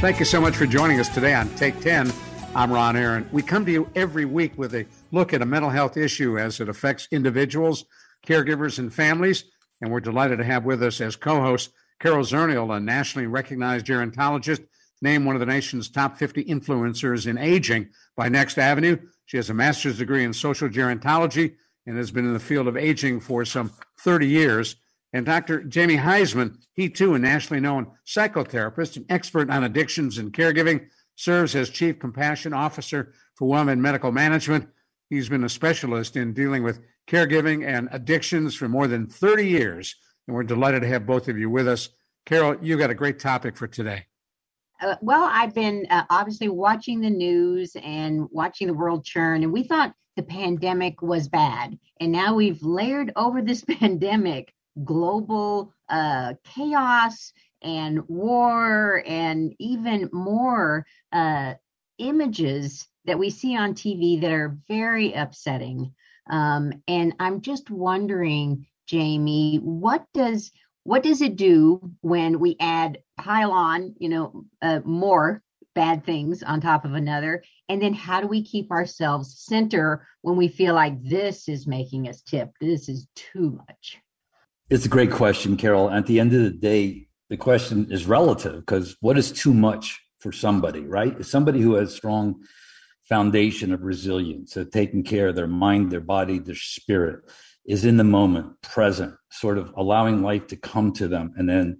Thank you so much for joining us today on Take 10. I'm Ron Aaron. We come to you every week with a look at a mental health issue as it affects individuals, caregivers, and families. And we're delighted to have with us as co host Carol Zernial, a nationally recognized gerontologist, named one of the nation's top 50 influencers in aging by Next Avenue. She has a master's degree in social gerontology and has been in the field of aging for some 30 years. And Dr. Jamie Huysman, he too, a nationally known psychotherapist and expert on addictions and caregiving, serves as Chief Compassion Officer for WellMed Medical Management. He's been a specialist in dealing with caregiving and addictions for more than 30 years. And we're delighted to have both of you with us. Carol, you got a great topic for today. Uh, well, I've been uh, obviously watching the news and watching the world churn, and we thought the pandemic was bad. And now we've layered over this pandemic global uh, chaos and war and even more uh, images that we see on TV that are very upsetting. Um, and I'm just wondering, Jamie, what does what does it do when we add pile on, you know, uh, more bad things on top of another? And then how do we keep ourselves center when we feel like this is making us tip? This is too much. It's a great question, Carol. At the end of the day, the question is relative because what is too much for somebody, right? Somebody who has strong foundation of resilience, of taking care of their mind, their body, their spirit, is in the moment, present, sort of allowing life to come to them, and then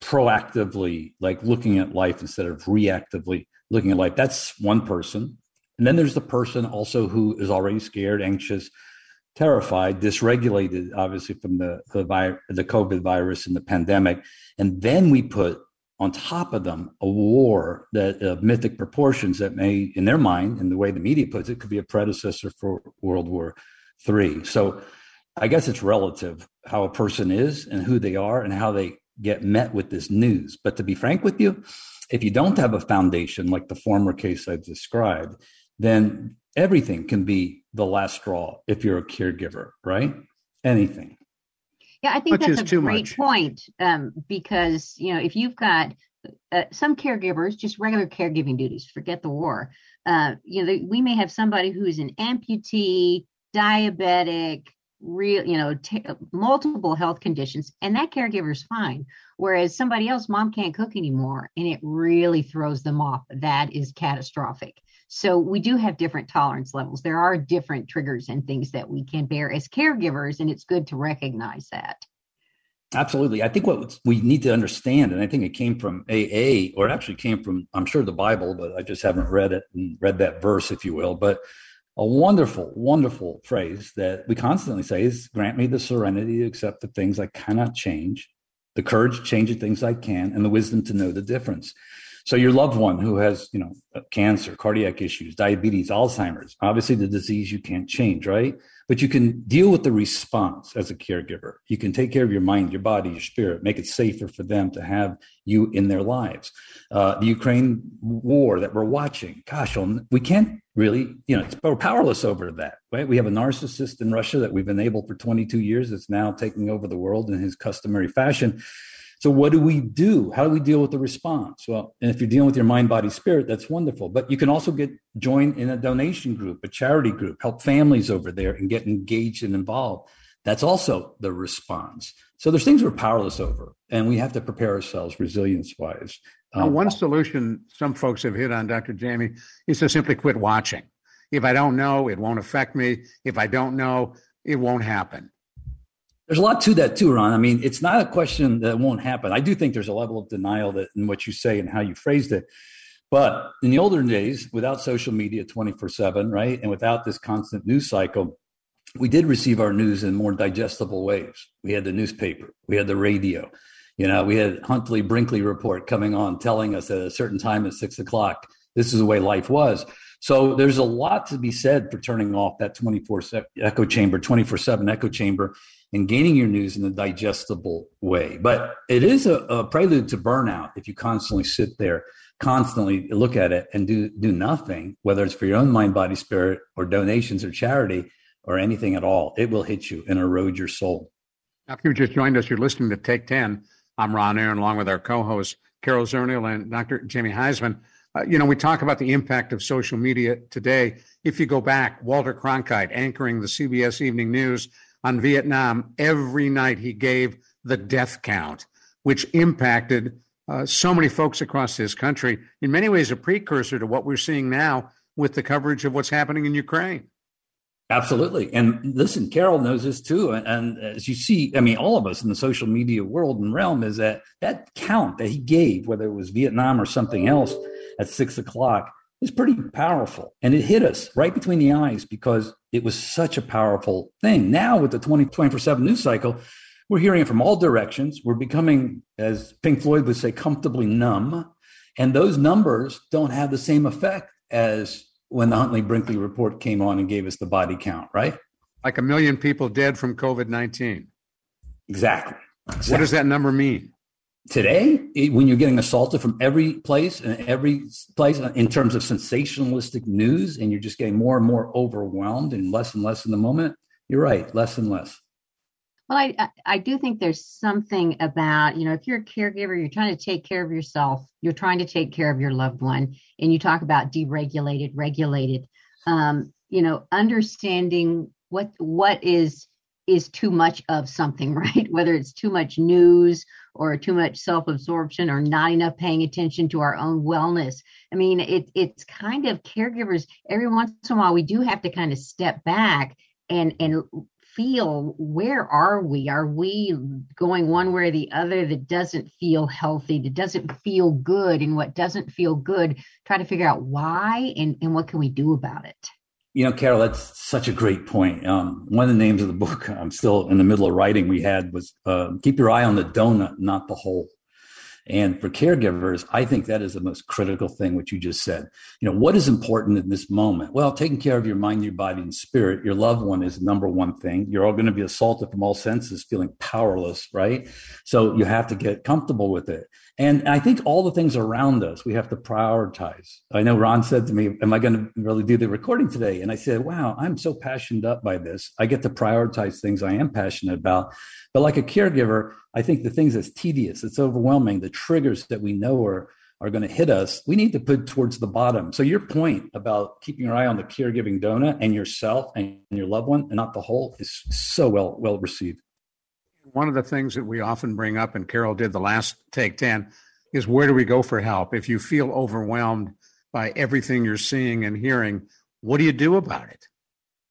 proactively, like looking at life instead of reactively looking at life. That's one person. And then there's the person also who is already scared, anxious, terrified, dysregulated, obviously from the the, vi- the COVID virus and the pandemic, and then we put on top of them a war that of mythic proportions that may, in their mind, in the way the media puts it, could be a predecessor for World War Three. So, I guess it's relative how a person is and who they are and how they get met with this news. But to be frank with you, if you don't have a foundation like the former case I described, then everything can be the last straw if you're a caregiver, right? Anything. Yeah, I think that's a great much. point um, because you know if you've got uh, some caregivers, just regular caregiving duties, forget the war. Uh, you know, we may have somebody who is an amputee, diabetic, real, you know, t- multiple health conditions, and that caregiver is fine. Whereas somebody else, mom can't cook anymore, and it really throws them off. That is catastrophic. So we do have different tolerance levels. There are different triggers and things that we can bear as caregivers, and it's good to recognize that. Absolutely. I think what we need to understand, and I think it came from AA, or actually came from, I'm sure, the Bible, but I just haven't read it and read that verse, if you will. But a wonderful, wonderful phrase that we constantly say is grant me the serenity to accept the things I cannot change, the courage to change the things I can, and the wisdom to know the difference. So your loved one who has, you know, cancer, cardiac issues, diabetes, Alzheimer's, obviously the disease you can't change, right? But you can deal with the response as a caregiver. You can take care of your mind, your body, your spirit, make it safer for them to have you in their lives. Uh, the Ukraine war that we're watching, gosh, we can't really, you know, we're powerless over that, right? We have a narcissist in Russia that we've enabled for 22 years that's now taking over the world in his customary fashion. So what do we do? How do we deal with the response? Well, and if you're dealing with your mind, body, spirit, that's wonderful. But you can also get joined in a donation group, a charity group, help families over there and get engaged and involved. That's also the response. So there's things we're powerless over, and we have to prepare ourselves resilience wise. Um, one solution some folks have hit on, Dr. Jamie, is to simply quit watching. If I don't know, it won't affect me. If I don't know, it won't happen. There's a lot to that too, Ron. I mean, it's not a question that won't happen. I do think there's a level of denial that in what you say and how you phrased it. But in the older days, without social media 24 7, right, and without this constant news cycle, we did receive our news in more digestible ways. We had the newspaper, we had the radio, you know, we had Huntley Brinkley report coming on telling us at a certain time at six o'clock, this is the way life was. So there's a lot to be said for turning off that 24 echo chamber, 24 7 echo chamber and gaining your news in a digestible way. But it is a, a, prelude to burnout if you constantly sit there, constantly look at it and do do nothing, whether it's for your own mind, body, spirit, or donations or charity or anything at all. It will hit you and erode your soul. Now, if you just joined us, you're listening to Take 10. I'm Ron Aaron, along with our co-hosts, Carol Zernial and Dr. Jamie Huysman. Uh, you know, we talk about the impact of social media today. If you go back, Walter Cronkite anchoring the CBS Evening News on Vietnam, every night he gave the death count, which impacted uh, so many folks across this country. In many ways, a precursor to what we're seeing now with the coverage of what's happening in Ukraine. Absolutely. And listen, Carol knows this too. And, and, as you see, I mean, all of us in the social media world and realm is that that count that he gave, whether it was Vietnam or something else at six o'clock, is pretty powerful. And it hit us right between the eyes because it was such a powerful thing. Now, with the 20, 24 7 news cycle, we're hearing it from all directions. We're becoming, as Pink Floyd would say, comfortably numb. And those numbers don't have the same effect as when the Huntley Brinkley report came on and gave us the body count, right? Like a million people dead from COVID 19. Exactly. exactly. What does that number mean? Today when you're getting assaulted from every place and every place in terms of sensationalistic news and you're just getting more and more overwhelmed and less and less in the moment you're right less and less. Well i i do think there's something about you know if you're a caregiver you're trying to take care of yourself you're trying to take care of your loved one and you talk about deregulated regulated um, you know understanding what what is is too much of something, right? Whether it's too much news or too much self-absorption or not enough paying attention to our own wellness. I mean, it, it's kind of caregivers. Every once in a while, we do have to kind of step back and and feel where are we? Are we going one way or the other that doesn't feel healthy, that doesn't feel good, and what doesn't feel good? Try to figure out why and and what can we do about it. You know, Carol, that's such a great point. Um, one of the names of the book I'm still in the middle of writing we had was uh, Keep Your Eye on the Donut, Not the Hole. And for caregivers, I think that is the most critical thing, what you just said. You know, what is important in this moment? Well, taking care of your mind, your body, and spirit, your loved one is number one thing. You're all going to be assaulted from all senses, feeling powerless, right? So you have to get comfortable with it. And I think all the things around us, we have to prioritize. I know Ron said to me, Am I going to really do the recording today? And I said, Wow, I'm so passionate up by this. I get to prioritize things I am passionate about. But like a caregiver, I think the things that's tedious, it's overwhelming, the triggers that we know are are going to hit us, we need to put towards the bottom. So your point about keeping your eye on the caregiving donut and yourself and your loved one and not the whole is so well well received. One of the things that we often bring up, and Carol did the last take 10, is where do we go for help? If you feel overwhelmed by everything you're seeing and hearing, what do you do about it?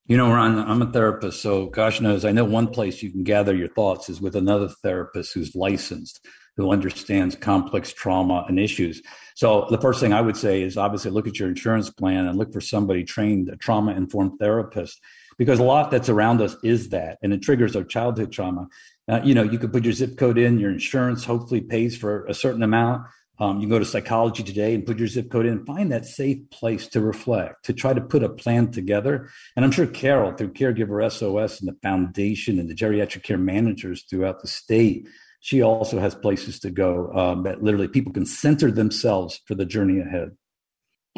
You know, Ron, I'm a therapist, so gosh knows I know one place you can gather your thoughts is with another therapist who's licensed, who understands complex trauma and issues. So the first thing I would say is obviously look at your insurance plan and look for somebody trained, a trauma informed therapist, because a lot that's around us is that, and it triggers our childhood trauma. Uh, you know, you could put your zip code in, your insurance hopefully pays for a certain amount. Um, you can go to psychology today and put your zip code in find that safe place to reflect, to try to put a plan together. And I'm sure Carol, through Caregiver SOS and the foundation and the geriatric care managers throughout the state, she also has places to go um, that literally people can center themselves for the journey ahead.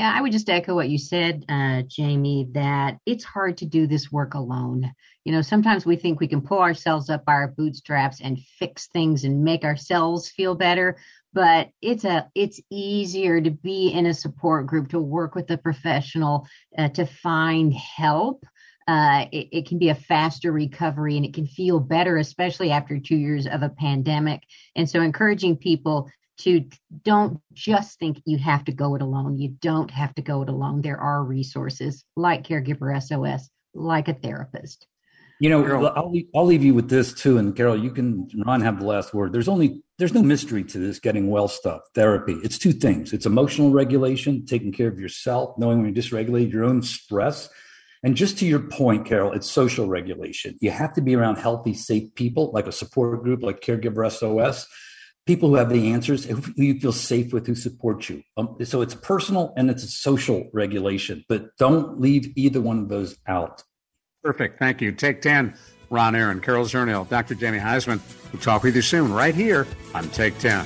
Yeah, I would just echo what you said, uh, Jamie, that it's hard to do this work alone. You know, sometimes we think we can pull ourselves up by our bootstraps and fix things and make ourselves feel better but it's a it's easier to be in a support group to work with a professional uh, to find help uh, it, it, can be a faster recovery and it can feel better especially after two years of a pandemic and so encouraging people to don't just think you have to go it alone you don't have to go it alone there are resources like caregiver sos like a therapist You know, Carol. I'll, I'll leave you with this too. And Carol, you can, Ron, have the last word. There's only, there's no mystery to this getting well stuff, therapy. It's two things. It's emotional regulation, taking care of yourself, knowing when you're dysregulate your own stress. And just to your point, Carol, it's social regulation. You have to be around healthy, safe people, like a support group, like Caregiver SOS, people who have the answers, who you feel safe with, who support you. Um, so it's personal and it's a social regulation, but don't leave either one of those out. Perfect. Thank you. Take 10. Ron Aaron, Carol Zernial, Dr. Jamie Huysman. We'll talk with you soon, right here on Take 10.